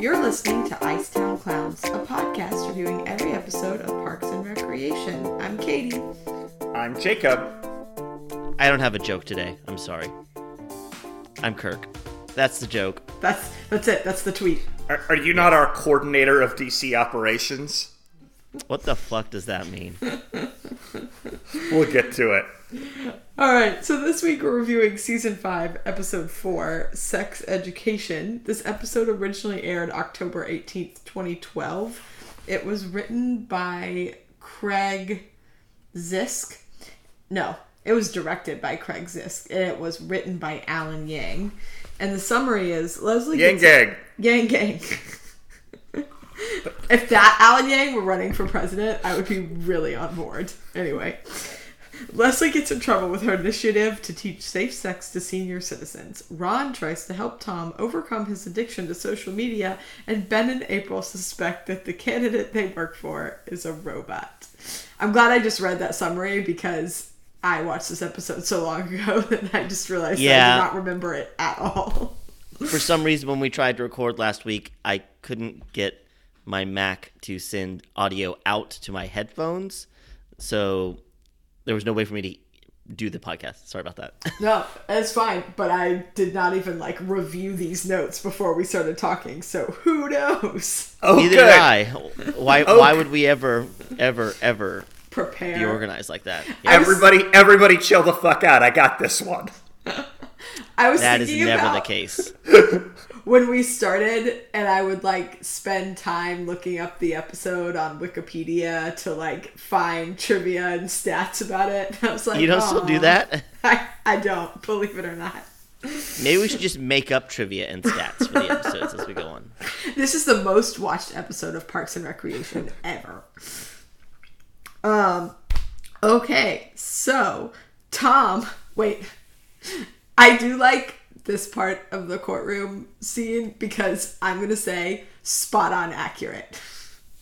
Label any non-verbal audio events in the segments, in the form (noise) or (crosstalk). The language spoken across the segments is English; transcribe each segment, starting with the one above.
You're listening to Icetown Clowns, a podcast reviewing every episode of Parks and Recreation. I'm Katie. I'm Jacob. I don't have a joke today. I'm sorry. I'm Kirk. That's the joke. That's that's it. That's the tweet. Are, are you not our coordinator of DC operations? What the fuck does that mean? (laughs) (laughs) We'll get to it. All right, so this week we're reviewing season 5, episode 4, Sex Education. This episode originally aired October 18th, 2012. It was written by Craig Zisk. No, it was directed by Craig Zisk, and it was written by Alan Yang. And the summary is Leslie Yang gets- gang. Yang Gang. (laughs) if that Alan Yang were running for president, I would be really on board. Anyway, Leslie gets in trouble with her initiative to teach safe sex to senior citizens. Ron tries to help Tom overcome his addiction to social media, and Ben and April suspect that the candidate they work for is a robot. I'm glad I just read that summary because I watched this episode so long (laughs) ago that I just realized that I Yeah. do not remember it at all. For some reason, when we tried to record last week, I couldn't get my Mac to send audio out to my headphones. So there was no way for me to do the podcast. Sorry about that. (laughs) No, it's fine. But I did not even like review these notes before we started talking. So who knows? Oh, Neither good. did I. Why, Oh, (laughs) why would we ever, ever, ever Prepare. be organized like that? Everybody, everybody, chill the fuck out. I got this one. (laughs) I was That is thinking never the case. When we started, and I would like spend time looking up the episode on Wikipedia to like find trivia and stats about it. (laughs) I was like, You don't still do that? (laughs) I, I don't believe it or not. Maybe we should (laughs) just make up trivia and stats for the episodes as we go on. This is the most watched episode of Parks and Recreation ever. Um okay, so Tom, wait. I do like this part of the courtroom scene because I'm going to say spot on accurate.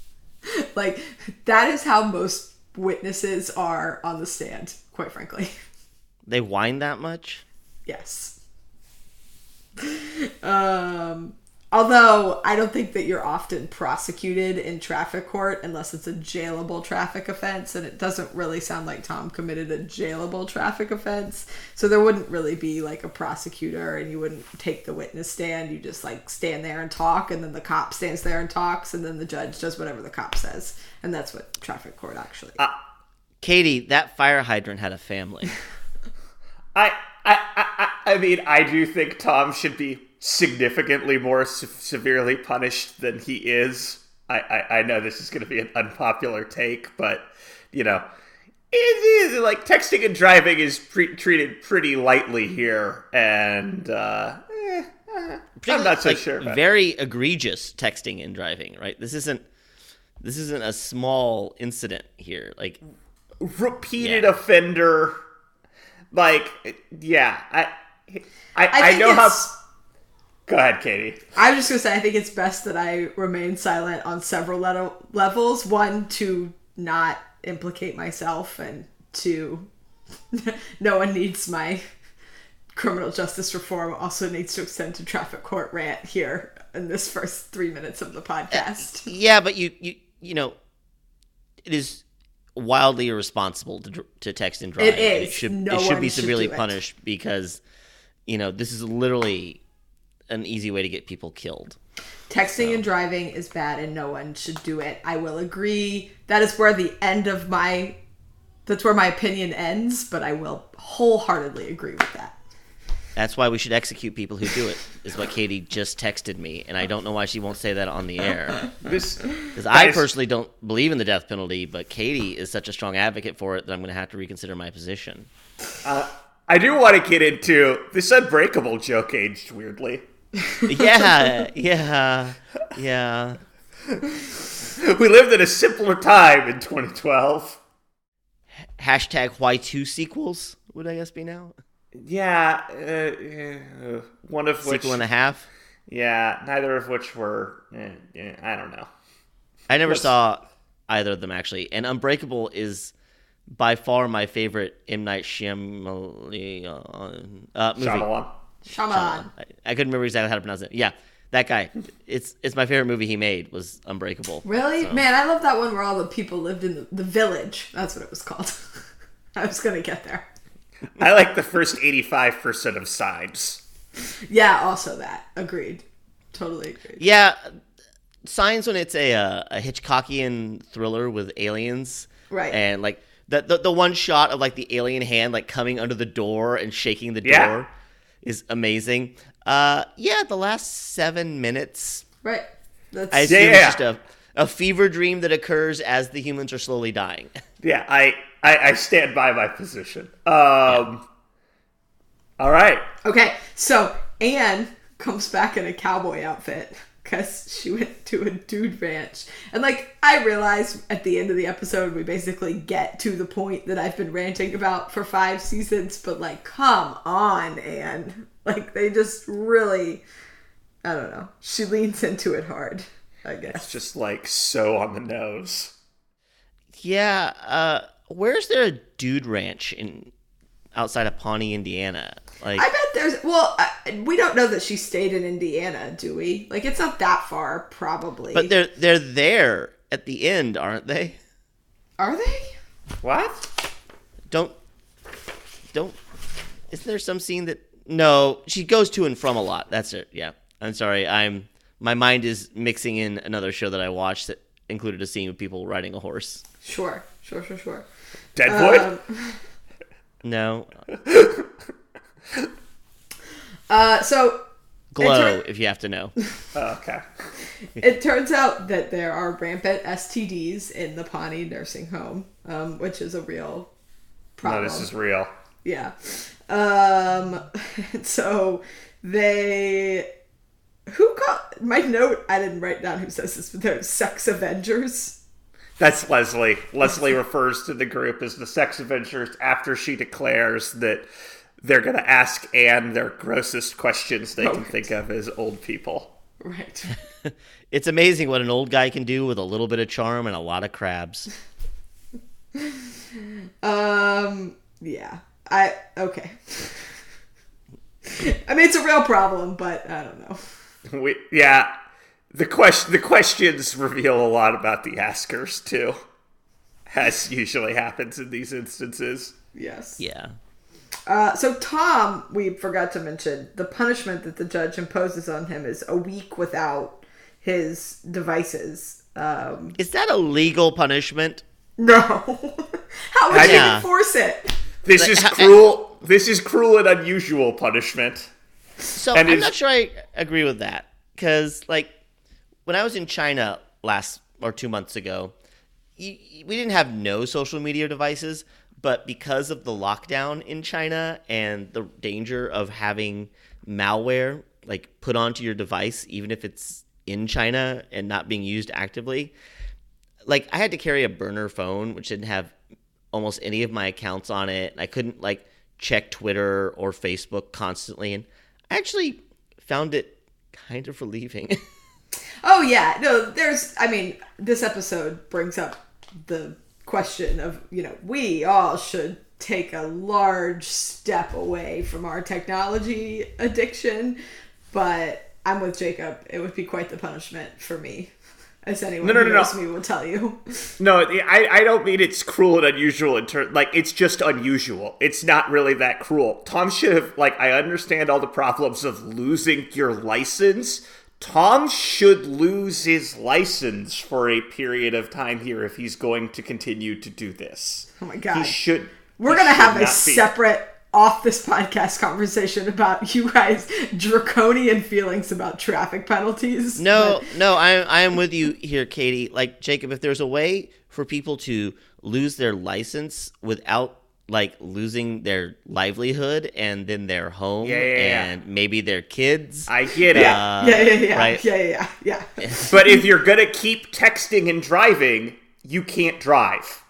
(laughs) like that is how most witnesses are on the stand, quite frankly. (laughs) They whine that much? Yes. (laughs) Um, although I don't think that you're often prosecuted in traffic court unless it's a jailable traffic offense, and it doesn't really sound like Tom committed a jailable traffic offense. So there wouldn't really be like a prosecutor, and you wouldn't take the witness stand. You just like stand there and talk, and then the cop stands there and talks, and then the judge does whatever the cop says, and that's what traffic court actually. Uh, Katie, that fire hydrant had a family. (laughs) I, I, I, I- I mean, I do think Tom should be significantly more se- severely punished than he is. I, I, I know this is going to be an unpopular take, but you know, it is like texting and driving is pre- treated pretty lightly here, and uh, eh, eh, I'm not so Like, sure. About it. Very egregious texting and driving, right? This isn't this isn't a small incident here. Like repeated Yeah. offender. Like, yeah, I, I, I, think know how. It's- Go ahead, Katie. I'm just gonna say I think it's best that I remain silent on several le- levels. One, to not implicate myself, and two, (laughs) no one needs my criminal justice reform. Also needs to extend to traffic court rant here in this first three minutes of the podcast. Uh, yeah, but you you you know, it is wildly irresponsible to to text and drive. It and is. It should No it should one be should severely do it. punished because you know this is literally an easy way to get people killed. Texting and driving is bad, and no one should do it. I will agree. That is where the end of my. That's where my opinion ends, but I will wholeheartedly agree with that. That's why we should execute people who do it. Is what Katie just texted me, and I don't know why she won't say that on the air. (laughs) This Because I Guys. personally don't believe in the death penalty, but Katie is such a strong advocate for it that I'm going to have to reconsider my position. Uh, I do want to get into this unbreakable joke aged weirdly. Yeah, yeah, yeah. We lived in a simpler time in 2012. Hashtag Y2 sequels would I guess be now? Yeah, uh, uh, one of which. Sequel and a half. Yeah, neither of which were. Eh, eh, I don't know. I never What's- saw either of them actually. And Unbreakable is by far my favorite M Night Shyamalan uh, movie. Shyamalan. Shaman. I, I couldn't remember exactly how to pronounce it. Yeah, that guy. It's it's my favorite movie he made was Unbreakable. Really? Man, I love that one where all the people lived in the, the village. That's what it was called. (laughs) I was gonna get there. I like the first 85% of sides. Yeah, also that. Agreed. Totally agreed. Yeah, signs when it's a uh, a Hitchcockian thriller with aliens, Right. And like the, the the one shot of like the alien hand like coming under the door and shaking the Yeah. door is amazing. Uh, yeah, the last seven minutes, Right. That's I assume Yeah. it's just a a fever dream that occurs as the humans are slowly dying. (laughs) Yeah, I, I, I stand by my position. Um, All right. Okay, so Anne comes back in a cowboy outfit because she went to a dude ranch. And, like, I realize at the end of the episode, we basically get to the point that I've been ranting about for five seasons, but, like, come on, Anne. Like, they just really, I don't know. She leans into it hard, I guess. It's just like so on the nose. Yeah, uh, where's there a dude ranch in outside of Pawnee, Indiana? Like, I bet there's, well, I, we don't know that she stayed in Indiana, do we? Like, it's not that far, probably. but they're they're there at the end, aren't they? Are they? What? Don't don't. Isn't there some scene that? No, she goes to and from a lot. That's it. Yeah, I'm sorry. I'm my mind is mixing in another show that I watched that included a scene with people riding a horse. Sure, sure, sure, sure. Deadwood? Um, (laughs) No, (laughs) Uh, so glow Enter- if you have to know. (laughs) Oh, okay. it turns out that there are rampant STDs in the Pawnee nursing home, um, which is a real problem. No, this is real. yeah. Um, (laughs) so they who called my note? I didn't write down who says this, but they're sex avengers. That's Leslie. Leslie (laughs) refers to the group as the Sex Avengers after she declares that they're going to ask Anne their grossest questions they can Right. think of as old people. Right. (laughs) It's amazing what an old guy can do with a little bit of charm and a lot of crabs. (laughs) Um. Yeah. I okay. I mean, it's a real problem, but I don't know. We, yeah, the question the questions reveal a lot about the askers too, as usually happens in these instances. Yes. Yeah. Uh, so Tom, we forgot to mention the punishment that the judge imposes on him is a week without his devices. Um, Is that a legal punishment? no, (laughs) how would you Yeah. enforce it? This Like, is ha- cruel. This is cruel and unusual punishment. So And I'm not sure I agree with that because, like, when I was in China last or two months ago, we didn't have no social media devices, but because of the lockdown in China and the danger of having malware like put onto your device, even if it's in China and not being used actively, like I had to carry a burner phone, which didn't have almost any of my accounts on it. I couldn't like check Twitter or Facebook constantly, and I actually found it kind of (laughs) relieving. Oh yeah, no. There's, I mean, this episode brings up the question of you know we all should take a large step away from our technology addiction, but I'm with Jacob. It would be quite the punishment for me, as anyone No, no, who no, no. knows me will tell you. (laughs) No, I, I don't mean it's cruel and unusual in turn. Like it's just unusual. It's not really that cruel. Tom should have like I understand all the problems of losing your license. Tom should lose his license for a period of time here if he's going to continue to do this. Oh my god. He god, should. we're gonna have a not be. separate off this podcast conversation about (laughs) you guys draconian feelings about traffic penalties. no, but- no, I I am with you here, Katie. Like Jacob, if there's a way for people to lose their license without like losing their livelihood and then their home Yeah, yeah, yeah. and maybe their kids. I get it. Uh, yeah, yeah, yeah, right. yeah, yeah, yeah, yeah. (laughs) But if you're gonna keep texting and driving, you can't drive.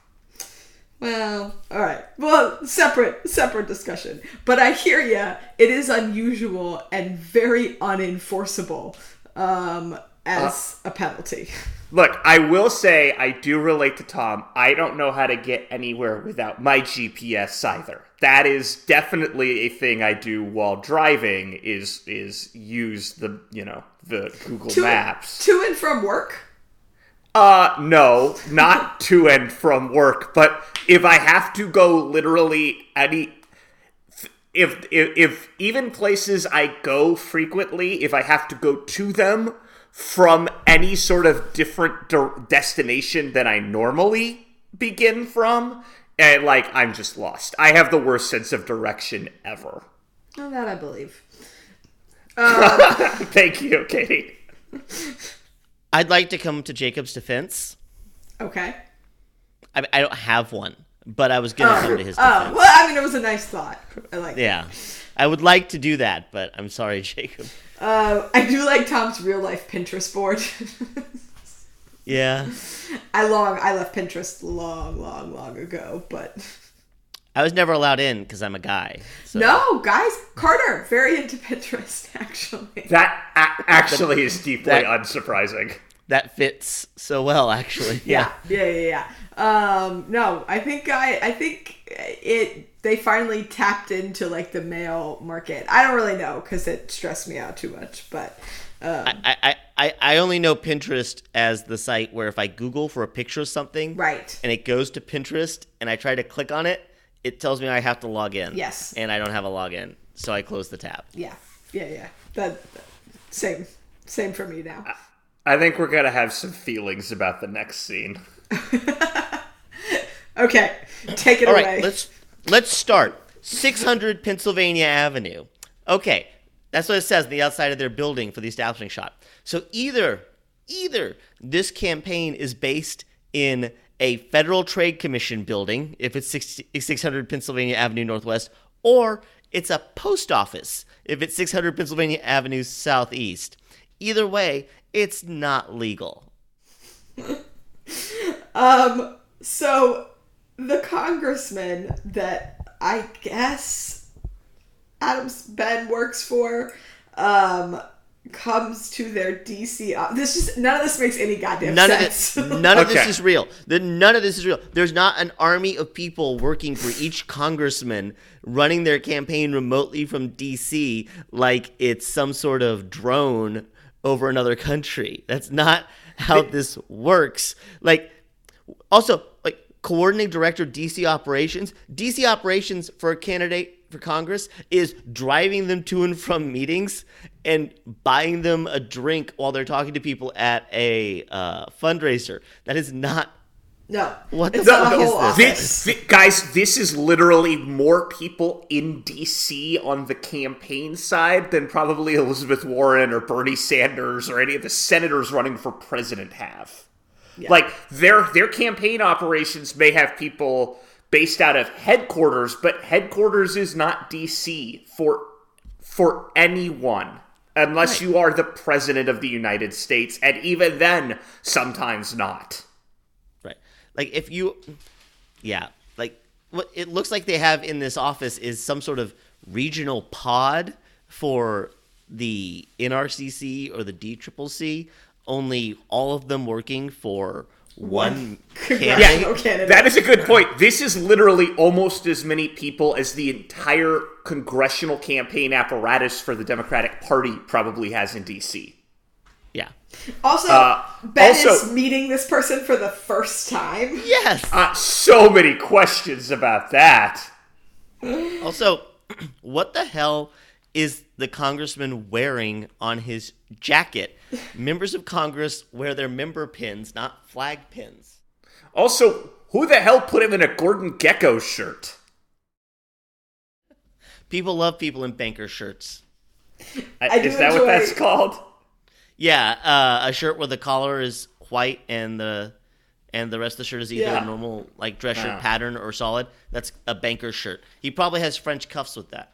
Well, all right. Well, separate separate discussion. But I hear ya. It is unusual and very unenforceable um, as a penalty. (laughs) Look, I will say I do relate to Tom. I don't know how to get anywhere without my GPS either. That is definitely a thing I do while driving is is use the, you know, the Google To, Maps. to and from work. Uh no, not (laughs) to and from work, but if I have to go literally any if, if if even places I go frequently, if I have to go to them from any sort of different de- destination than I normally begin from, and like I'm just lost. I have the worst sense of direction ever. Oh, that I believe. (laughs) Thank you, Katie. I'd like to come to Jacob's defense. Okay. I, I don't have one, but I was gonna come to his Oh, defense. well, I mean, it was a nice thought. I like. it. Yeah, I would like to do that, but I'm sorry, (laughs) Jacob. Uh, I do like Tom's real life Pinterest board. (laughs) Yeah, I long I left Pinterest long, long, long ago, but I was never allowed in because I'm a guy. So. no, guys, Carter very into Pinterest (laughs) actually. That a- actually is deeply That- unsurprising. That fits so well, actually. Yeah, yeah, yeah, yeah. Um, no, I think I, I think it. They finally tapped into like the male market. I don't really know because it stressed me out too much, but um, I, I, I, I only know Pinterest as the site where if I Google for a picture of something, right. and it goes to Pinterest, and I try to click on it, it tells me I have to log in. Yes. And I don't have a login, so I close the tab. Yeah, yeah, yeah. That same, same for me now. I think we're gonna have some feelings about the next scene. (laughs) Okay, take it All away. right, let's let's start. 600 Pennsylvania Avenue. Okay, that's what it says on the outside of their building for the establishing shot. So either either this campaign is based in a Federal Trade Commission building, if it's 600 Pennsylvania Avenue Northwest, or it's a post office if it's 600 Pennsylvania Avenue Southeast. Either way, it's not legal. Um, so the congressman that I guess Adams Ben works for, um, comes to their DC. This just none of this makes any goddamn None of sense. this, (laughs) none of this is real. The, none of this is real. There's not an army of people working for each congressman running their campaign remotely from DC like it's some sort of drone over another country. That's not how this works. Like, also, like coordinating director DC operations. DC operations for a candidate for Congress is driving them to and from meetings and buying them a drink while they're talking to people at a uh, fundraiser. That is not. No, What the it's not fuck is this? This, guys, this is literally more people in DC on the campaign side than probably Elizabeth Warren or Bernie Sanders or any of the senators running for president have. Like their their campaign operations may have people based out of headquarters, but headquarters is not DC for for anyone unless you are the president of the United States, and even then, sometimes not. Right. Like if you, yeah. Like what it looks like they have in this office is some sort of regional pod for the NRCC or the DCCC. Only all of them working for one (laughs) candidate. Yeah, candidate. that is a good point. This is literally almost as many people as the entire congressional campaign apparatus for the Democratic Party probably has in DC. Yeah. Also, Uh, Ben also- is meeting this person for the first time. Yes. Uh, so many questions about that. Also, (clears throat) what the hell is the congressman wearing on his jacket? Members of Congress wear their member pins, not flag pins. Also, who the hell put him in a Gordon Gekko shirt? People love people in banker shirts. I do is that what that's called? Yeah, uh, a shirt where the collar is white and the and the rest of the shirt is either Yeah. a normal like dress shirt Yeah. pattern or solid. That's a banker shirt. He probably has French cuffs with that.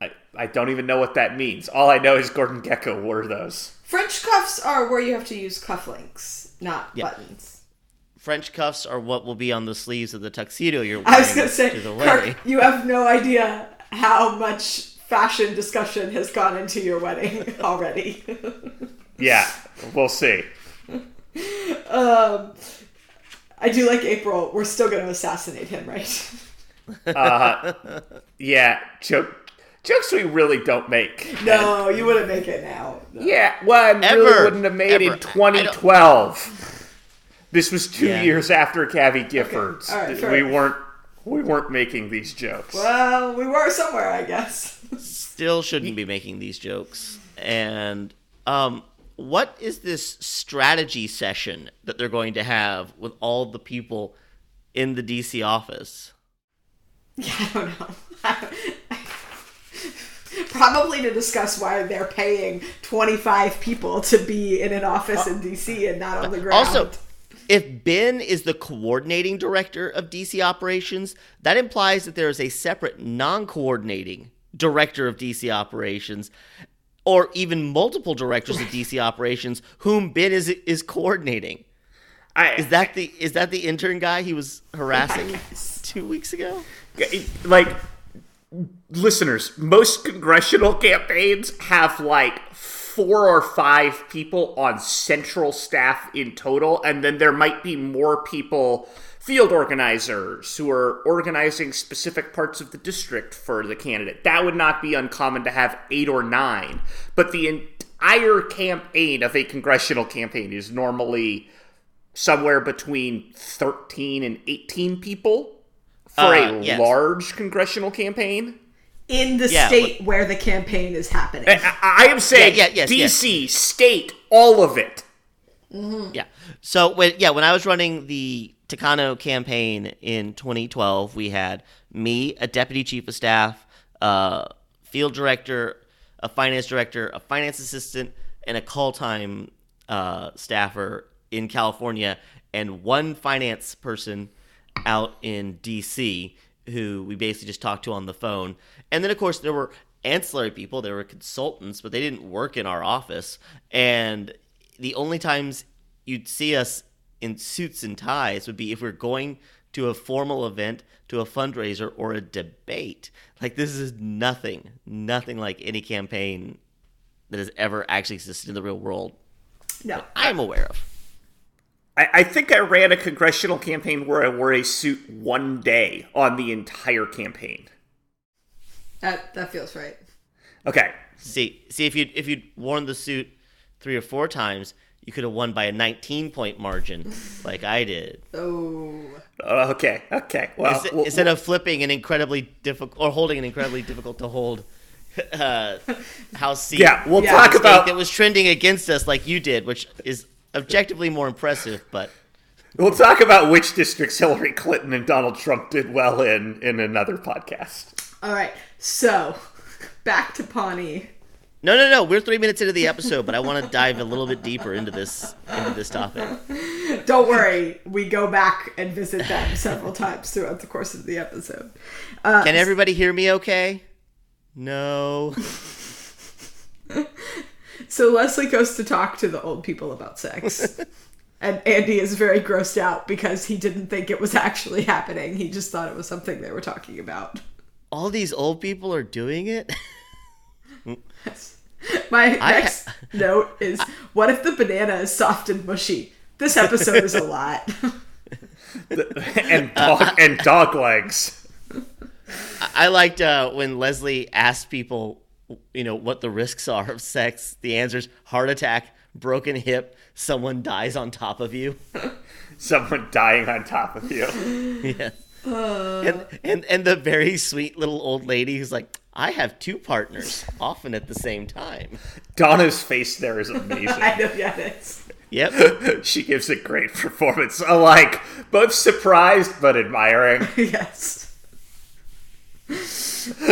I, I don't even know what that means. All I know is Gordon Gekko wore those. French cuffs are where you have to use cufflinks, not Yeah. buttons. French cuffs are what will be on the sleeves of the tuxedo you're I wearing was gonna say, the Kirk, wedding. you have no idea how much fashion discussion has gone into your wedding (laughs) already. (laughs) Yeah, we'll see. Um, I do like April. We're still going to assassinate him, right? Uh, yeah, joke, jokes we really don't make. No, you wouldn't make it now. No. Yeah, one Ever. really wouldn't have made Ever. in I- I don't- 2012. This was two Yeah. years after Gabby Giffords. All right, fair we weren't we weren't making these jokes. Well, we were somewhere, I guess. Still shouldn't be making these jokes. And um, what is this strategy session that they're going to have with all the people in the DC office? Yeah, I don't know. (laughs) Probably to discuss why they're paying 25 people to be in an office in DC and not on the ground. Also, if Ben is the coordinating director of DC operations, that implies that there is a separate non coordinating director of DC operations, or even multiple directors of (laughs) DC operations whom Ben is is coordinating. I, Is that the is that the intern guy he was harassing two weeks ago? like listeners, most congressional campaigns have like four or five people on central staff in total, and then there might be more people, field organizers, who are organizing specific parts of the district for the candidate. That would not be uncommon to have eight or nine, but the entire campaign of a congressional campaign is normally somewhere between 13 and 18 people for Uh, a yes. large congressional campaign. In the Yeah, state where the campaign is happening. I, I am saying Yeah, yeah, yes, DC, state, all of it. Yeah. So when yeah, when I was running the Takano campaign in 2012, we had me, a deputy chief of staff, a field director, a finance director, a finance assistant, and a call time uh, staffer in California, and one finance person out in DC who we basically just talked to on the phone. And then of course there were ancillary people, there were consultants, but they didn't work in our office. And the only times you'd see us in suits and ties would be if we're going to a formal event, to a fundraiser, or a debate. Like this is nothing, nothing like any campaign that has ever actually existed in the real world. no. I'm aware of. I, I think I ran a congressional campaign where I wore a suit one day on the entire campaign. That, that feels right. Okay. See, see if you if you'd worn the suit three or four times, you could have won by a 19 point margin, (laughs) like I did. Oh. Okay. Okay. Well, Instead, well, instead of flipping an incredibly difficult or holding an incredibly difficult to hold (laughs) uh, house seat. yeah, we'll Yeah, talk about that was trending against us, like you did, which is objectively more impressive. But we'll talk about which districts Hillary Clinton and Donald Trump did well in in another podcast. All right. So, (laughs) back to Pawnee. no, no, no, we're three minutes into the episode, but I want to dive a little bit deeper into this into this topic. (laughs) Don't worry, we go back and visit them several (laughs) times throughout the course of the episode. Uh, Can everybody hear me? Okay. No. so Leslie goes to talk to the old people about sex. and Andy is very grossed out because he didn't think it was actually happening. He just thought it was something they were talking about. All these old people are doing it. (laughs) My I- next note is what if the banana is soft and mushy? This episode is a lot. and dog and dog legs. I liked uh, when Leslie asked people, you know, what the risks are of sex. The answers: heart attack, broken hip, someone dies on top of you. (laughs) Someone dying on top of you. (laughs) yes. And, and and the very sweet little old lady who's like, I have two partners, often at the same time. Donna's face there is amazing. (laughs) I know, yeah, it is. Yep. (laughs) she gives a great performance. Alike, both surprised but admiring. (laughs) yes.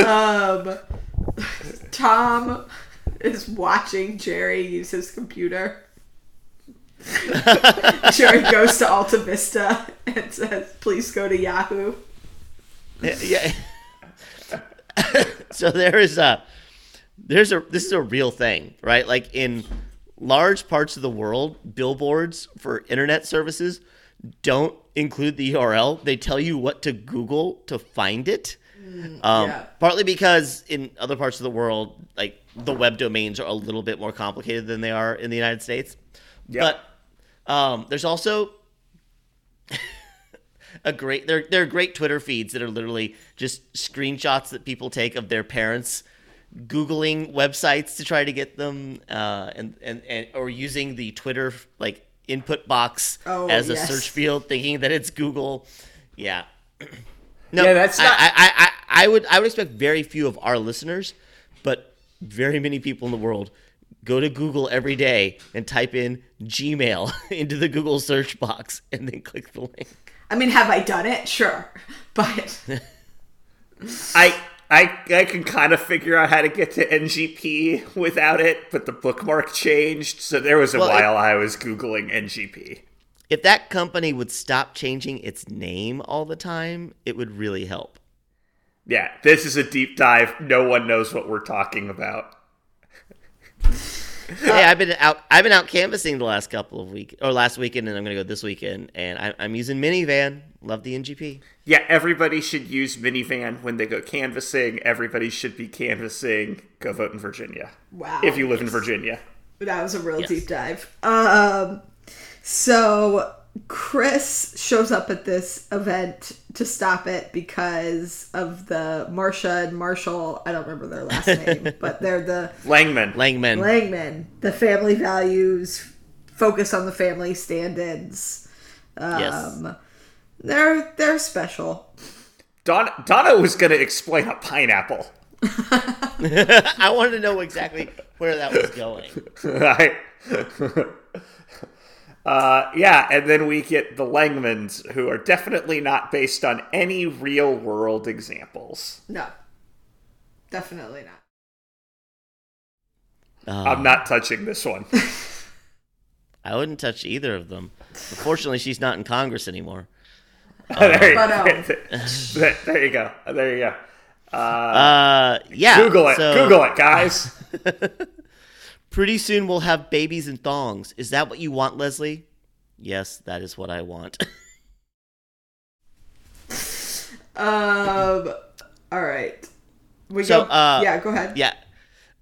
Um, Tom is watching Jerry use his computer. (laughs) Jerry goes to AltaVista and says, "Please go to Yahoo." yeah. (laughs) so there is a there's a this is a real thing, right? Like in large parts of the world, billboards for internet services don't include the URL. They tell you what to Google to find it. Um, yeah. Partly because in other parts of the world, like the web domains are a little bit more complicated than they are in the United States. Yeah. But Um, there's also (laughs) a great there there are great Twitter feeds that are literally just screenshots that people take of their parents googling websites to try to get them uh, and, and and or using the Twitter like input box Oh, as a search field thinking that it's Google. Yeah. (clears throat) No, Yeah, that's not- I, I, I, I would I would expect very few of our listeners, but very many people in the world go to Google every day and type in Gmail (laughs) into the Google search box and then click the link. I mean, have I done it? Sure, (laughs) but (laughs) I I I can kind of figure out how to get to NGP without it, but the bookmark changed, so there was a Well, it- while I was googling NGP. If that company would stop changing its name all the time, it would really help. Yeah, this is a deep dive. No one knows what we're talking about. (laughs) hey, I've been out. I've been out canvassing the last couple of week or last weekend, and I'm going to go this weekend. And I, I'm using minivan. Love the NGP. Yeah, everybody should use minivan when they go canvassing. Everybody should be canvassing. Go vote in Virginia. Wow. If you live in Virginia. that was a real Yes. deep dive. Um, so Chris shows up at this event to stop it because of the Marcia and Marshall. I don't remember their last (laughs) name, but they're the Langman. Langman. Langman, the family values, focus on the family stand-ins. yes. Um, they're they're special. Don, Donna was going to explain a pineapple. (laughs) I wanted to know exactly where that was going. (laughs) Right. Uh, yeah, and then we get the Langmans, who are definitely not based on any real world examples. No, definitely not. Uh, I'm not touching this one. (laughs) I wouldn't touch either of them. Unfortunately, she's not in Congress anymore. (laughs) there, (laughs) But, um, there, there you go. There you go. Uh, yeah. Google it. so Google it, guys. Pretty soon we'll have babies in thongs. Is that what you want, Leslie? Yes, that is what I want. (laughs) Um. All right. We So, go. uh, yeah. Go ahead. yeah.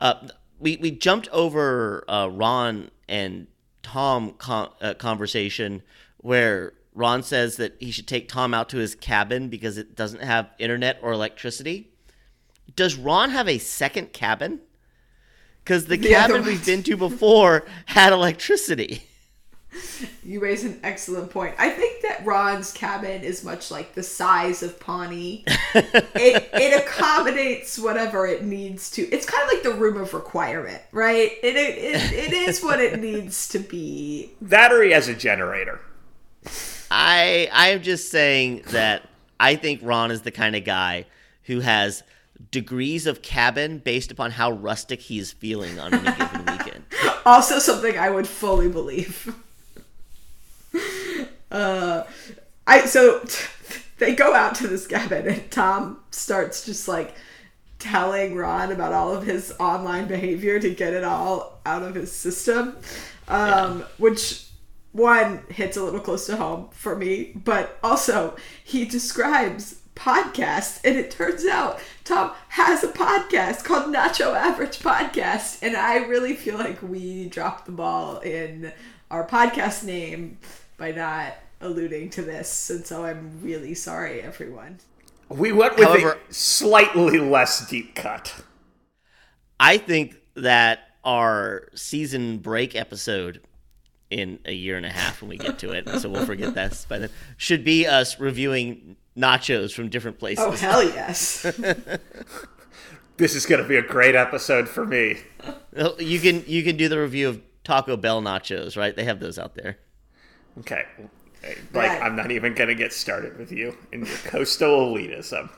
Uh, we we jumped over uh, Ron and Tom con- uh, conversation where Ron says that he should take Tom out to his cabin because it doesn't have internet or electricity. Does Ron have a second cabin? Because the (laughs) The cabin we've been to before had electricity. You raise an excellent point. I think that Ron's cabin is much like the size of Pawnee. (laughs) it it accommodates whatever it needs to. It's kind of like the room of requirement, right? It it, it, it is what it needs to be. Battery as a generator. I I'm just saying that I think Ron is the kind of guy who has degrees of cabin based upon how rustic he is feeling on any given (laughs) weekend. Also, something I would fully believe. (laughs) Uh, I so (laughs) they go out to this cabin and Tom starts just like telling Ron about all of his online behavior to get it all out of his system, um, which one hits a little close to home for me, but also he describes podcast and it turns out Tom has a podcast called Nacho Average Podcast and I really feel like we dropped the ball in our podcast name by not alluding to this and so I'm really sorry everyone. We went with However- a slightly less deep cut. I think that our season break episode in a year and a half when we get to it, so we'll forget that by then, should be us reviewing nachos from different places. Oh hell (laughs) yes. (laughs) This is going to be a great episode for me. You can you can do the review of Taco Bell nachos, right? They have those out there. Okay. Like, Right. I'm not even going to get started with you and your coastal elitism.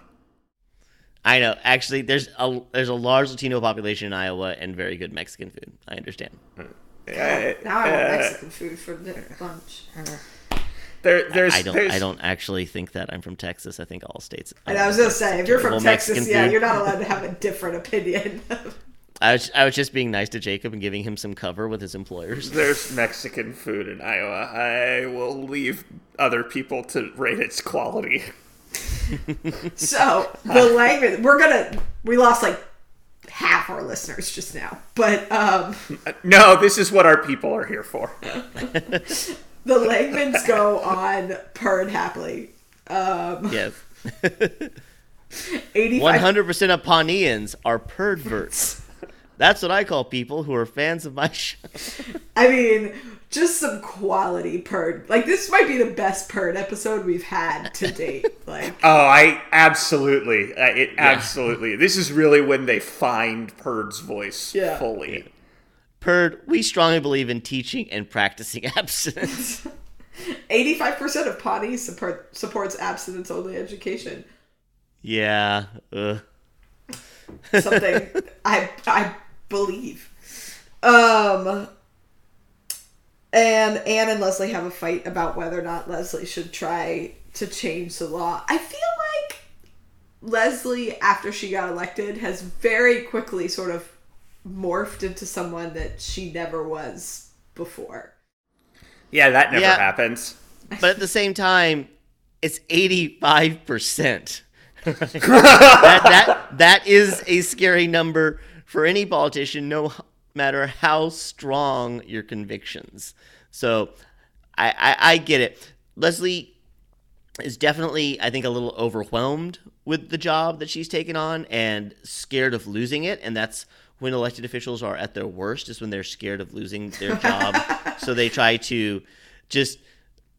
I know. Actually, there's a there's a large Latino population in Iowa and very good Mexican food. I understand. Uh, now I want uh, Mexican food for the lunch. (laughs) There, there's, I don't there's, I don't actually think that I'm from Texas. I think all states. And I was gonna say, if you're from Terrible Texas, Mexican yeah, food. you're not allowed to have a (laughs) different opinion. I was I was just being nice to Jacob and giving him some cover with his employers. There's (laughs) Mexican food in Iowa. I will leave other people to rate its quality. (laughs) so the language we're gonna we lost like half our listeners just now, but um, No, this is what our people are here for. The Langmans go on Perd Hapley. Um, Yes. 85 100% of Pawneans are perverts. That's what I call people who are fans of my show. I mean, just some quality Perd. Like this might be the best Perd episode we've had to date. (laughs) Like Oh, I absolutely, it absolutely. This is really when they find Perd's voice Yeah. fully. Perd, we strongly believe in teaching and practicing (laughs) abstinence. (laughs) 85% of potty support, supports abstinence only education. yeah. Ugh. Something (laughs) I I believe. Um and Anne and Leslie have a fight about whether or not Leslie should try to change the law. I feel like Leslie, after she got elected, has very quickly sort of morphed into someone that she never was before. Yeah, that never Yeah. happens. (laughs) But at the same time, it's 85%. (laughs) that, that, that is a scary number for any politician, no matter how strong your convictions. So I, I, I get it. Leslie is definitely, I think, a little overwhelmed with the job that she's taken on and scared of losing it. And that's when elected officials are at their worst, is when they're scared of losing their job. (laughs) so they try to just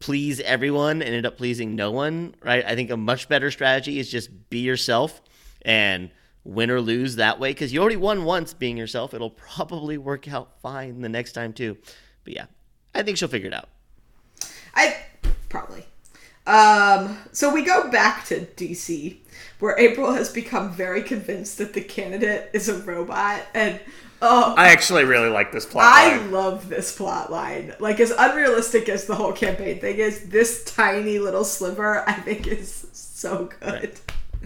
please everyone and end up pleasing no one, right? I think a much better strategy is just be yourself and win or lose that way because you already won once being yourself. It'll probably work out fine the next time too. But yeah, I think she'll figure it out. I probably. Um, so we go back to DC, where April has become very convinced that the candidate is a robot, and oh, I actually really like this plot. I line. love this plot line. Like as unrealistic as the whole campaign thing is, this tiny little sliver I think is so good.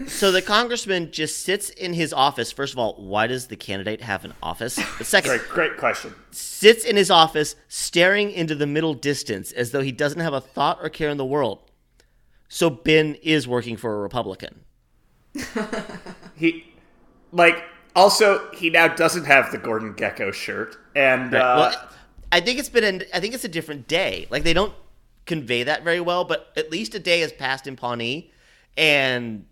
So the congressman just sits in his office. First of all, why does the candidate have an office? The second, Great, great question. sits in his office staring into the middle distance as though he doesn't have a thought or care in the world. So Ben is working for a Republican. He, like, also he now doesn't have the Gordon Gekko shirt, and uh, well, I think it's been an, I think it's a different day. Like they don't convey that very well, but at least a day has passed in Pawnee, and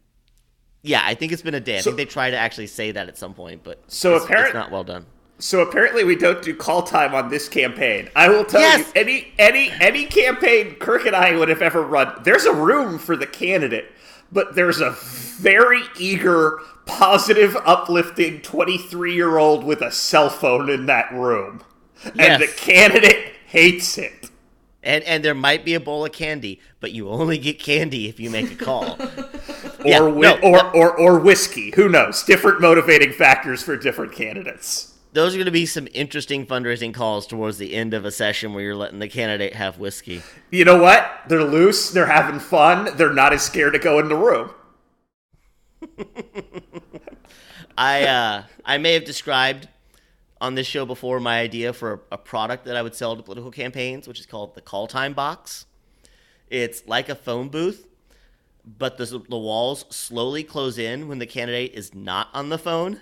yeah, I think it's been a day. I So- think they try to actually say that at some point, but So it's, apparent- it's not well done. So apparently we don't do call time on this campaign. I will tell Yes! you, any any any campaign Kirk and I would have ever run, there's a room for the candidate, but there's a very eager, positive, uplifting 23 year old with a cell phone in that room, and the candidate hates it. And and there might be a bowl of candy, but you only get candy if you make a call. (laughs) Or, Yeah, whi- no, or, that- or or whiskey. Who knows? Different motivating factors for different candidates. Those are going to be some interesting fundraising calls towards the end of a session where you're letting the candidate have whiskey. You know what? They're loose. They're having fun. They're not as scared to go in the room. (laughs) I uh, I may have described on this show before my idea for a, a product that I would sell to political campaigns, which is called the call time box. It's like a phone booth, but the, the walls slowly close in when the candidate is not on the phone.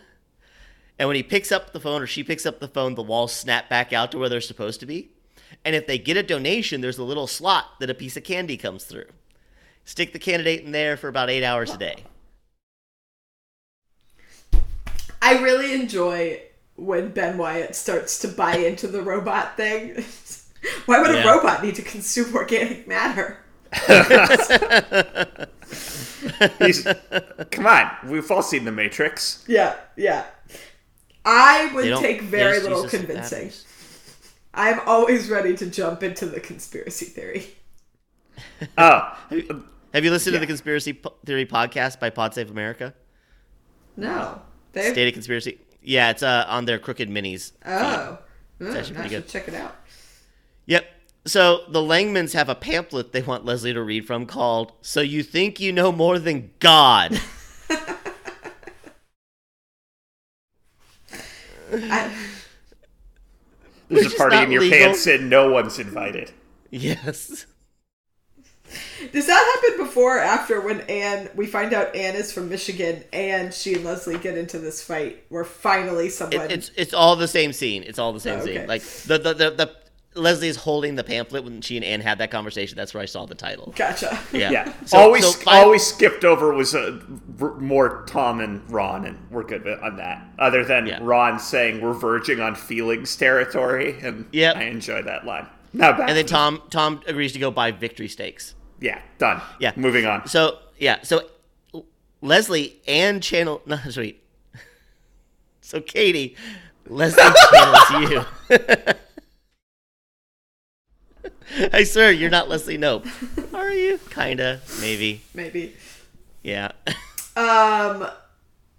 And when he picks up the phone or she picks up the phone, the walls snap back out to where they're supposed to be. And if they get a donation, there's a little slot that a piece of candy comes through. Stick the candidate in there for about eight hours a day. I really enjoy when Ben Wyatt starts to buy into the robot thing. (laughs) Why would Yeah. a robot need to consume organic matter? (laughs) He's, (laughs) come on, we've all seen The Matrix. Yeah, yeah. I would take very little use convincing. I'm always ready to jump into the conspiracy theory. (laughs) Oh, Have you listened Yeah. to the conspiracy po- theory podcast by Pod Save America? No. They State of conspiracy. Yeah, it's uh, on their Crooked Minis. Oh. actually Mm, I pretty should good. check it out. Yep. So the Langmans have a pamphlet they want Leslie to read from called "So You Think You Know More Than God." (laughs) I, there's a party in your legal. pants and no one's invited. yes. does that happen before or after when Anne we find out Anne is from Michigan and she and Leslie get into this fight where finally someone It, it's it's all the same scene. It's all the same Oh, okay. scene. Like the the the, the Leslie is holding the pamphlet when she and Anne had that conversation. That's where I saw the title. Gotcha. Yeah. Yeah. So- all we so sk- fi- all we skipped over was uh, r- more Tom and Ron, and we're good on that. Other than Yeah. Ron saying we're verging on feelings territory, and Yep. I enjoy that line. Now back. And then Tom Tom agrees to go buy victory steaks. Yeah, done. Yeah. Moving on. So yeah, so Leslie and channel (laughs) no sweet. So Katie, Leslie channels you. (laughs) (laughs) I swear you're not Leslie Knope. (laughs) Are you? Kinda, maybe. Maybe. Yeah. (laughs) Um,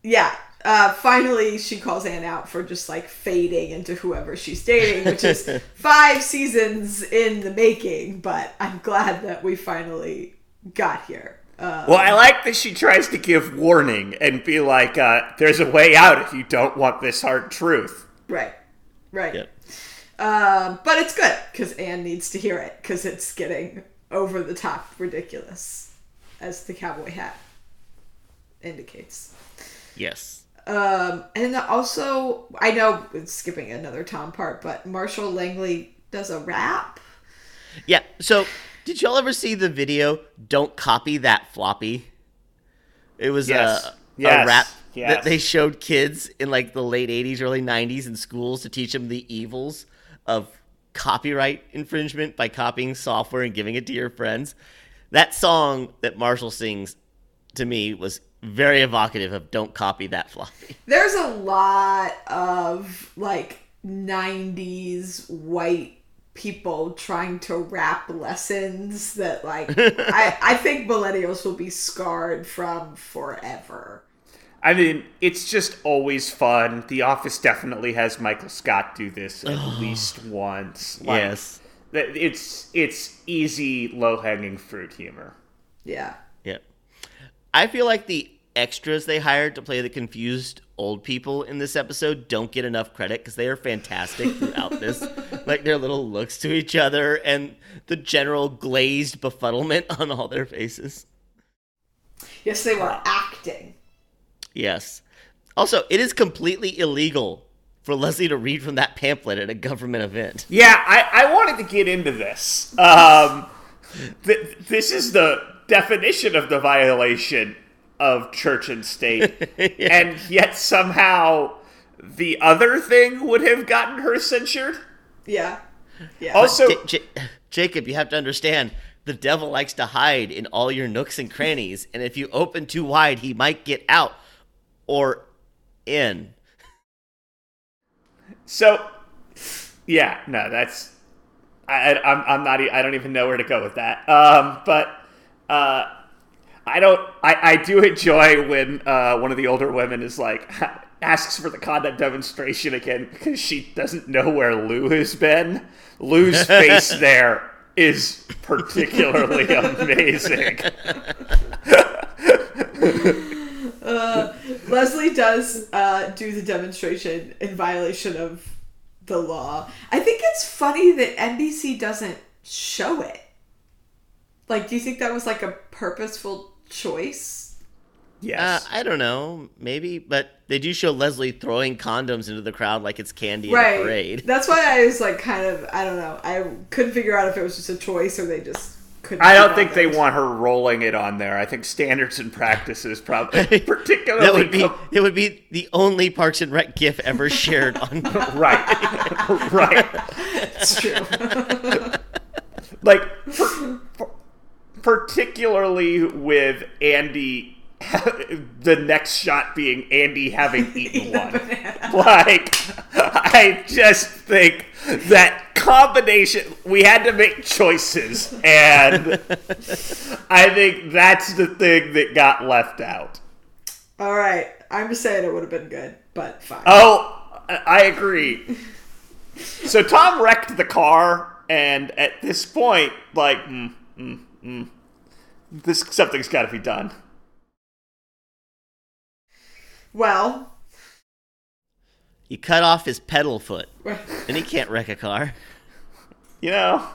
yeah. Uh, finally, she calls Anne out for just like fading into whoever she's dating, which is five seasons in the making. But I'm glad that we finally got here. Uh, Well, I like that she tries to give warning and be like, uh, "There's a way out if you don't want this hard truth." right, right. Yep. Um, but it's good because Anne needs to hear it because it's getting over the top ridiculous, as the cowboy hat indicates. Yes. Um, and also, I know it's skipping another Tom part, but Marshall Langman does a rap. Yeah. So, did y'all ever see the video? Don't copy that floppy. It was Yes. a, Yes. a rap Yes. that they showed kids in like the late '80s, early '90s in schools to teach them the evils of copyright infringement by copying software and giving it to your friends. That song that Marshall sings to me was very evocative of "Don't copy that floppy." (laughs) There's a lot of like 90s white people trying to rap lessons that like (laughs) I, I think millennials will be scarred from forever. I mean, it's just always fun. The Office definitely has Michael Scott do this at (sighs) least once. Like, yes. It's it's easy, low hanging fruit humor. Yeah. Yeah. I feel like the extras they hired to play the confused old people in this episode don't get enough credit because they are fantastic throughout this. (laughs) Like their little looks to each other and the general glazed befuddlement on all their faces. Yes, they were acting. Yes. Also, it is completely illegal for Leslie to read from that pamphlet at a government event. Yeah, I, I wanted to get into this. Um, th- this is the definition of the violation of church and state, (laughs) and yet somehow the other thing would have gotten her censured. Yeah. Yeah. Also, Ja- Ja- Jacob, you have to understand. The devil likes to hide in all your nooks and crannies, and if you open too wide, he might get out or in. So, yeah, no, that's I, I'm I'm not I don't even know where to go with that. Um, but uh, I don't I I do enjoy when uh one of the older women is like (laughs) asks for the conduct demonstration again because she doesn't know where Lou has been. Lou's (laughs) face there is particularly (laughs) amazing. Leslie does uh, do the demonstration in violation of the law. I think it's funny that NBC doesn't show it. Like, do you think that was like a purposeful choice? Uh, I don't know, maybe, but they do show Leslie throwing condoms into the crowd like it's candy in a parade. That's why I was like, kind of, I don't know. I couldn't figure out if it was just a choice or they just couldn't. I don't think they bothered. want her rolling it on there. I think standards and practices probably (laughs) particularly That would be com- it would be the only Parks and Rec gif ever shared on (laughs) right, (laughs) right. It's true. Like per- per- particularly with Andy, the next shot being Andy having eaten one. Like I just think that combination we had to make choices, and I think that's the thing that got left out. All right. I'm just saying it would have been good, but fine. Oh, I I agree. So Tom wrecked the car, and at this point, like, mm, mm, mm, this something's got to be done. Well, He cut off his pedal foot, and he can't wreck a car. You know,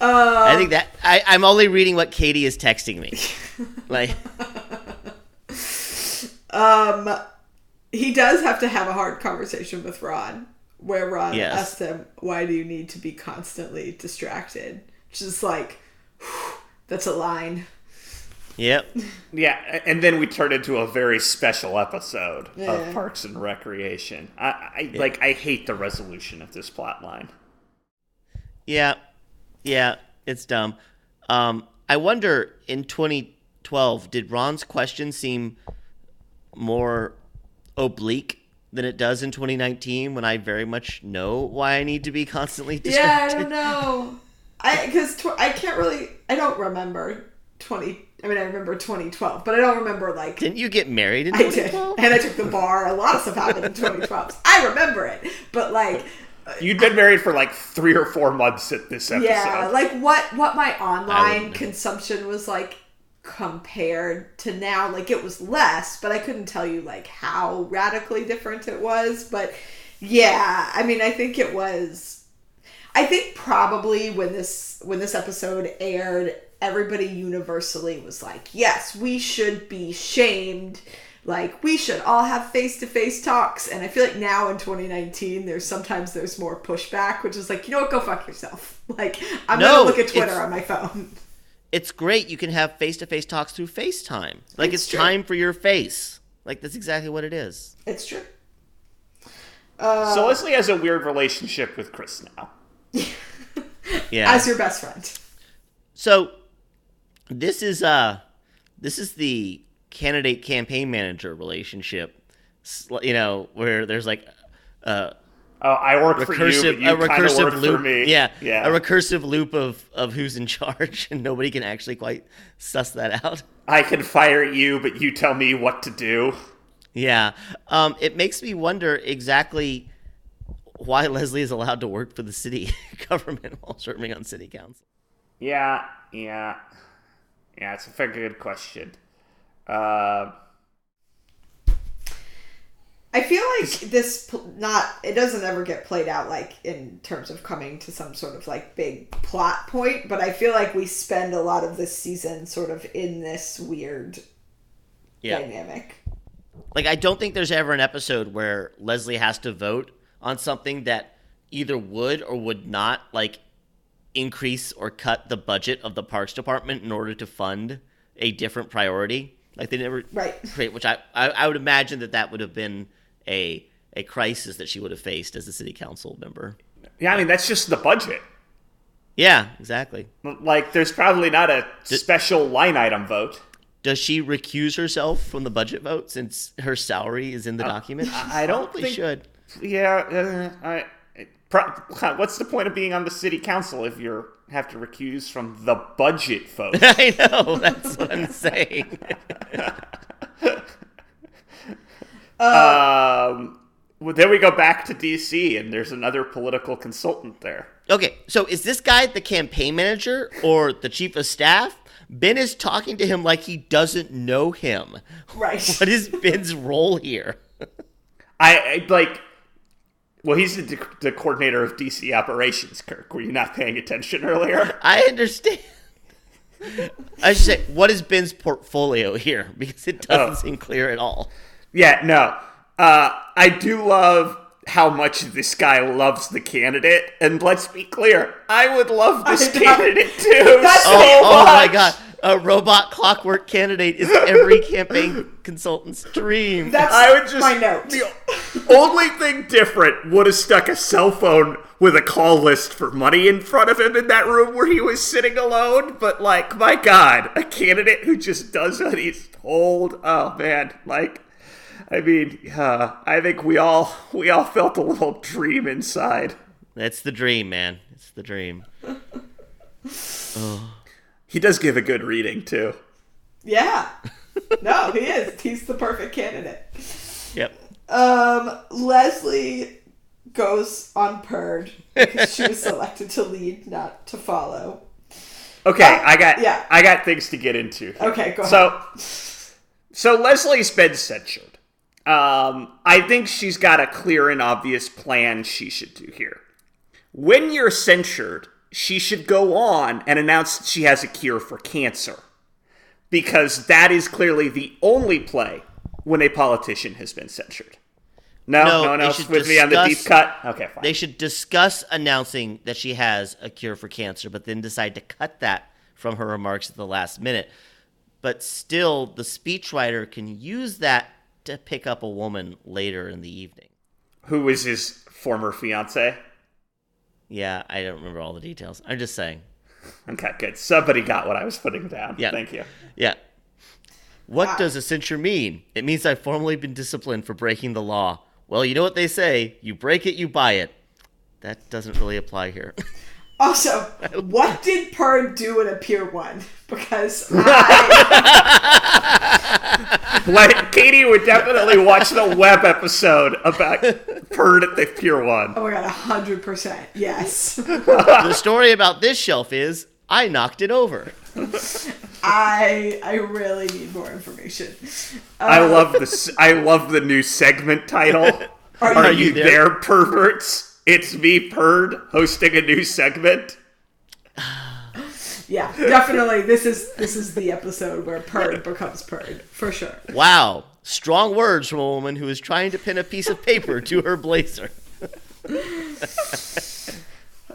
Uh, I think that I, I'm only reading what Katie is texting me. (laughs) Like, Um, he does have to have a hard conversation with Ron where Ron Yes. asked him, "Why do you need to be constantly distracted?" Which is like, that's a line. Yep. (laughs) Yeah, and then we turn into a very special episode Yeah. of Parks and Recreation. I, I like I hate the resolution of this plot line. Yeah, yeah, it's dumb. Um, I wonder in 2012, did Ron's question seem more oblique than it does in 2019 when I very much know why I need to be constantly (laughs) Yeah, I don't know. I because tw- I can't really. I don't remember twenty. I mean, I remember 2012, but I don't remember like Didn't you get married in I did, and I took the bar. A lot of stuff happened in (laughs) 2012. I remember it, but like, uh, You'd been married for like three or four months at this episode. yeah, like what what my online consumption was like compared to now. Like it was less, but I couldn't tell you like how radically different it was. But yeah, I mean, I think it was. I think probably when this when this episode aired, everybody universally was like, "Yes, we should be shamed. Like we should all have face to face talks." And I feel like now in 2019, there's sometimes there's more pushback, which is like, you know what, go fuck yourself. (laughs) Like I'm No, gonna look at Twitter on my phone. (laughs) It's great you can have face to face talks through FaceTime. Like It's it's, time for your face. Like that's exactly what it is. It's true. so uh, Leslie has a weird relationship with Chris now. (laughs) Yeah. As your best friend. So this is uh this is the candidate campaign manager relationship. You know, where there's like a Oh, I work for you, recursive you a recursive loop. Yeah, yeah. a recursive loop of of who's in (laughs) charge and nobody can actually quite suss that out. I can fire you, but you tell me what to do. Yeah. Um it makes me wonder exactly why Leslie is allowed to work for the city (laughs) government while serving on city council. Yeah, yeah, yeah. It's a very good question. Uh, I feel like this pl- not it doesn't ever get played out like in terms of coming to some sort of like big plot point, but I feel like we spend a lot of this season sort of in this weird Yeah. dynamic. Like I don't think there's ever an episode where Leslie has to vote on something that either would or would not like increase or cut the budget of the parks department in order to fund a different priority. Like they never Right. create, which I, I I would imagine that that would have been a a crisis that she would have faced as a city council member. yeah, I mean that's just the budget. Yeah, exactly. Like, there's probably not a special line item vote. Does she recuse herself from the budget vote since her salary is in the document? Uh, I don't Probably think- should. Yeah, uh, I. Pro- what's the point of being on the city council if you have to recuse from the budget vote? (laughs) I know. That's what I'm saying. (laughs) um, well, then we go back to DC, and there's another political consultant there. Okay, so is this guy the campaign manager or the chief of staff? Ben is talking to him like he doesn't know him. Right. (laughs) What is Ben's role here? I, I like. Well, he's the, the coordinator of DC operations. Kirk, were you not paying attention earlier? (laughs) I understand. I should say, what is Ben's portfolio here? Because it doesn't Oh. seem clear at all. Yeah, no. Uh, I do love how much this guy loves the candidate, and let's be clear, I would love this I know. candidate too. That's so Oh, oh my god. A robot clockwork candidate is every campaign consultant's dream. That's I would just my note. The only thing different would have stuck a cell phone with a call list for money in front of him in that room where he was sitting alone. But like, my God, a candidate who just does what he's told. Oh man, like, I mean, uh, I think we all we all felt a little dream inside. That's the dream, man. It's the dream. (sighs) He does give a good reading too. Yeah. No, he is. He's the perfect candidate. Yep. Um, Leslie goes on Perd because she was (laughs) selected to lead, not to follow. Okay, Uh, I got yeah. I got things to get into. here. Okay, go ahead. So, so Leslie's been censured. Um, I think she's got a clear and obvious plan she should do here. When you're censured, she should go on and announce that she has a cure for cancer. Because that is clearly the only play when a politician has been censured. No, No, no one else with me on the deep cut. Okay, fine. They should discuss announcing that she has a cure for cancer, but then decide to cut that from her remarks at the last minute. But still, the speechwriter can use that to pick up a woman later in the evening. Who was his former fiance? Yeah, I don't remember all the details. I'm just saying. Okay, good. Somebody got what I was putting down. Yeah. Thank you. Yeah. What Ah. does a censure mean? It means I've formally been disciplined for breaking the law. Well, you know what they say you break it, you buy it. That doesn't really apply here. (laughs) Also, what did Perd do in a Pier 1? Because I, (laughs) (laughs) Like, Katie would definitely watch the web episode about Perd at the Pier One. oh my god, 100%. Yes. the story about this shelf is I knocked it over. I I really need more information. I um, love this. I love the new segment title. Are Are, you you, there? there? perverts? It's me, Perd, hosting a new segment. Yeah, definitely. This is this is the episode where Perd becomes Perd for sure. Wow. Strong words from a woman who is trying to pin a piece of paper to her blazer.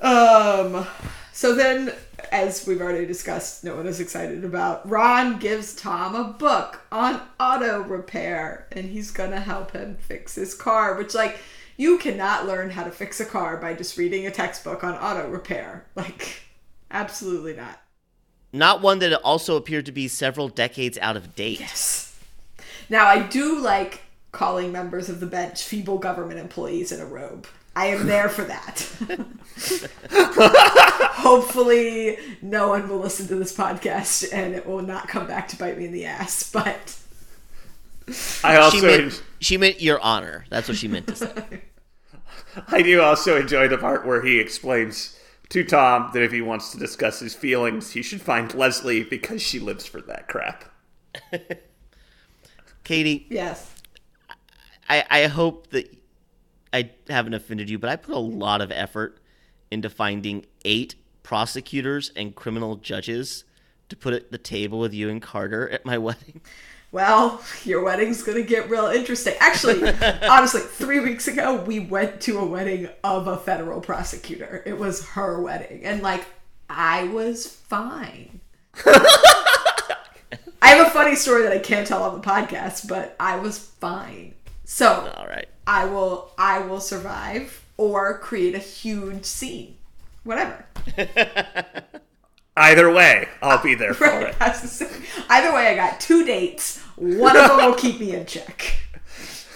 Um. So then, as we've already discussed, no one is excited about. Ron gives Tom a book on auto repair, and he's gonna help him fix his car. Which, like, you cannot learn how to fix a car by just reading a textbook on auto repair. Like, absolutely not. Not one that also appeared to be several decades out of date. Yes. Now, I do like calling members of the bench feeble government employees in a robe. I am there for that. (laughs) Hopefully, no one will listen to this podcast and it will not come back to bite me in the ass. But I also, She meant, she meant your honor. That's what she meant to say. (laughs) I do also enjoy the part where he explains to Tom that if he wants to discuss his feelings, he should find Leslie because she lives for that crap. (laughs) Katie, yes, I, I hope that I haven't offended you, but I put a lot of effort into finding eight prosecutors and criminal judges to put at the table with you and Carter at my (laughs) wedding. Well, your wedding's gonna get real interesting. Actually, (laughs) honestly, three weeks ago, we went to a wedding of a federal prosecutor. It was her wedding, and like, I was fine. (laughs) I have a funny story that I can't tell on the podcast, but I was fine. So All right. I will I will survive or create a huge scene. Whatever. (laughs) Either way, I'll be there (laughs) for Right. it. I was gonna say, Either way I got two dates. One of them will keep me in check.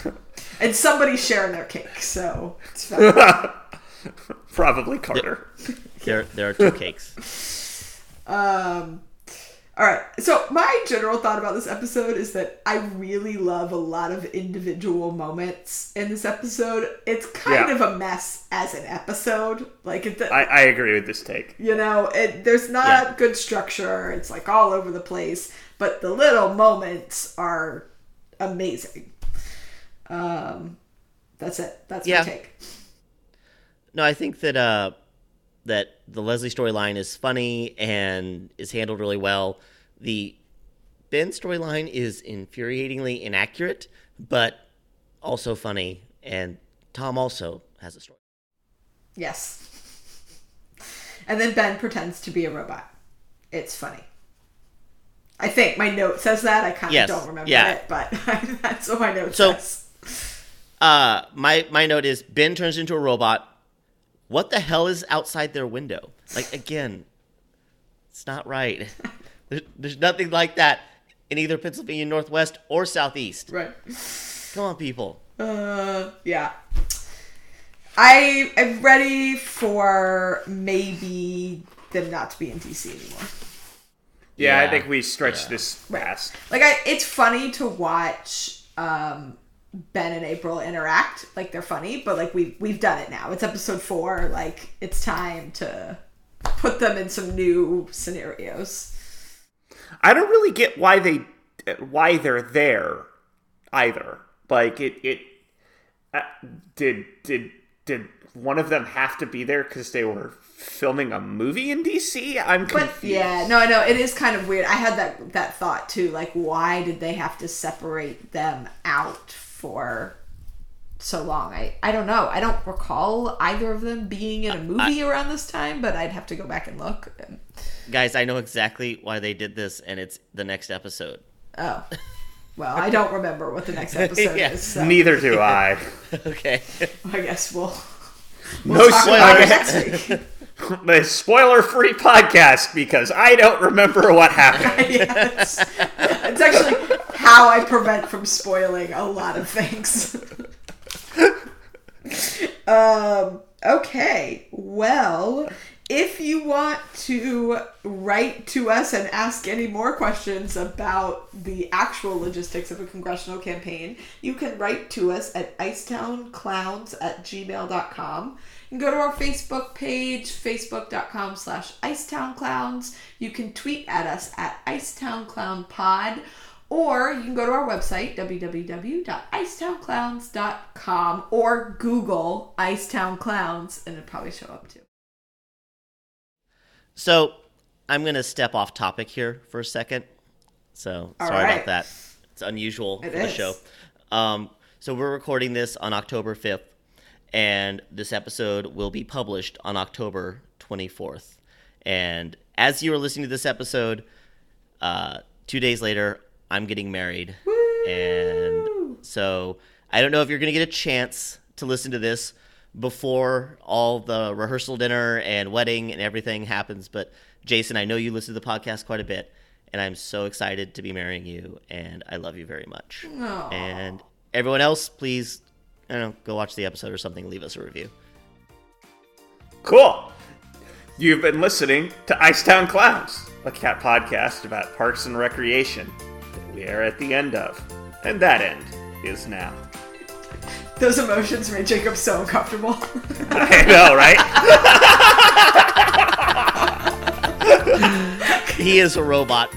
(laughs) And somebody's sharing their cake, so it's fine. (laughs) Probably Carter. There, there are two cakes. Um, all right. So my general thought about this episode is that I really love a lot of individual moments in this episode. It's kind Yeah. of a mess as an episode. Like it, I, I agree with this take. you know, it, there's not Yeah. good structure. It's like all over the place, but the little moments are amazing. Um, that's it. That's Yeah. my take. No, I think that uh, that the Leslie storyline is funny and is handled really well. The Ben storyline is infuriatingly inaccurate, but also funny. And Tom also has a story. Yes. And then Ben pretends to be a robot. It's funny. I think my note says that. I kind of Yes. don't remember Yeah. it, but (laughs) that's what my note So- says. Uh, my my note is Ben turns into a robot. What the hell is outside their window? Like again, it's not right. (laughs) There's, there's nothing like that in either Pennsylvania Northwest or Southeast. Right. Come on, people. Uh, yeah. I am ready for maybe them not to be in DC anymore. Yeah, I Yeah. think we stretched Yeah. this Right. past. Like I, it's funny to watch um, Ben and April interact. Like they're funny, but like we've we've done it now. It's episode four. Like it's time to put them in some new scenarios. I don't really get why they why they're there either. Like it it uh, did did did one of them have to be there because they were filming a movie in DC? I'm But confused. yeah, no, I know it is kind of weird. I had that that thought too. Like, why did they have to separate them out for so long. I I don't know. I don't recall either of them being in a movie around this time, but I'd have to go back and look. Guys, I know exactly why they did this, and it's the next episode. Oh. Well, I don't remember what the next (laughs) episode Yeah. is. So Neither do I. (laughs) okay. I guess we'll, No we'll talk about spoilers. (laughs) the spoiler-free podcast because I don't remember what happened. yes. It's actually how I prevent from spoiling a lot of things. (laughs) um, okay. Well, if you want to write to us and ask any more questions about the actual logistics of a congressional campaign, you can write to us at icetownclowns at gmail.com. You can go to our Facebook page, facebook.com slash icetownclowns. You can tweet at us at icetownclownpod. Or you can go to our website, www.icetownclowns.com, or Google Icetown Clowns, and it'll probably show up too. So I'm gonna step off topic here for a second. So All sorry right. about that. It's unusual It for the show. Um, so we're recording this on October 5th, and this episode will be published on October 24th. And as you are listening to this episode, uh, two days later, I'm getting married, and so I don't know if you're gonna get a chance to listen to this before all the rehearsal dinner and wedding and everything happens. But Jason, I know you listen to the podcast quite a bit, and I'm so excited to be marrying you, and I love you very much. Aw. And everyone else, please, I don't know, go watch the episode or something. Leave us a review. Cool. You've been listening to Icetown Clowns, a cat podcast about parks and recreation that we are at the end of. And that end is now. Those emotions made Jacob so uncomfortable. I know, right? (laughs) He is a robot.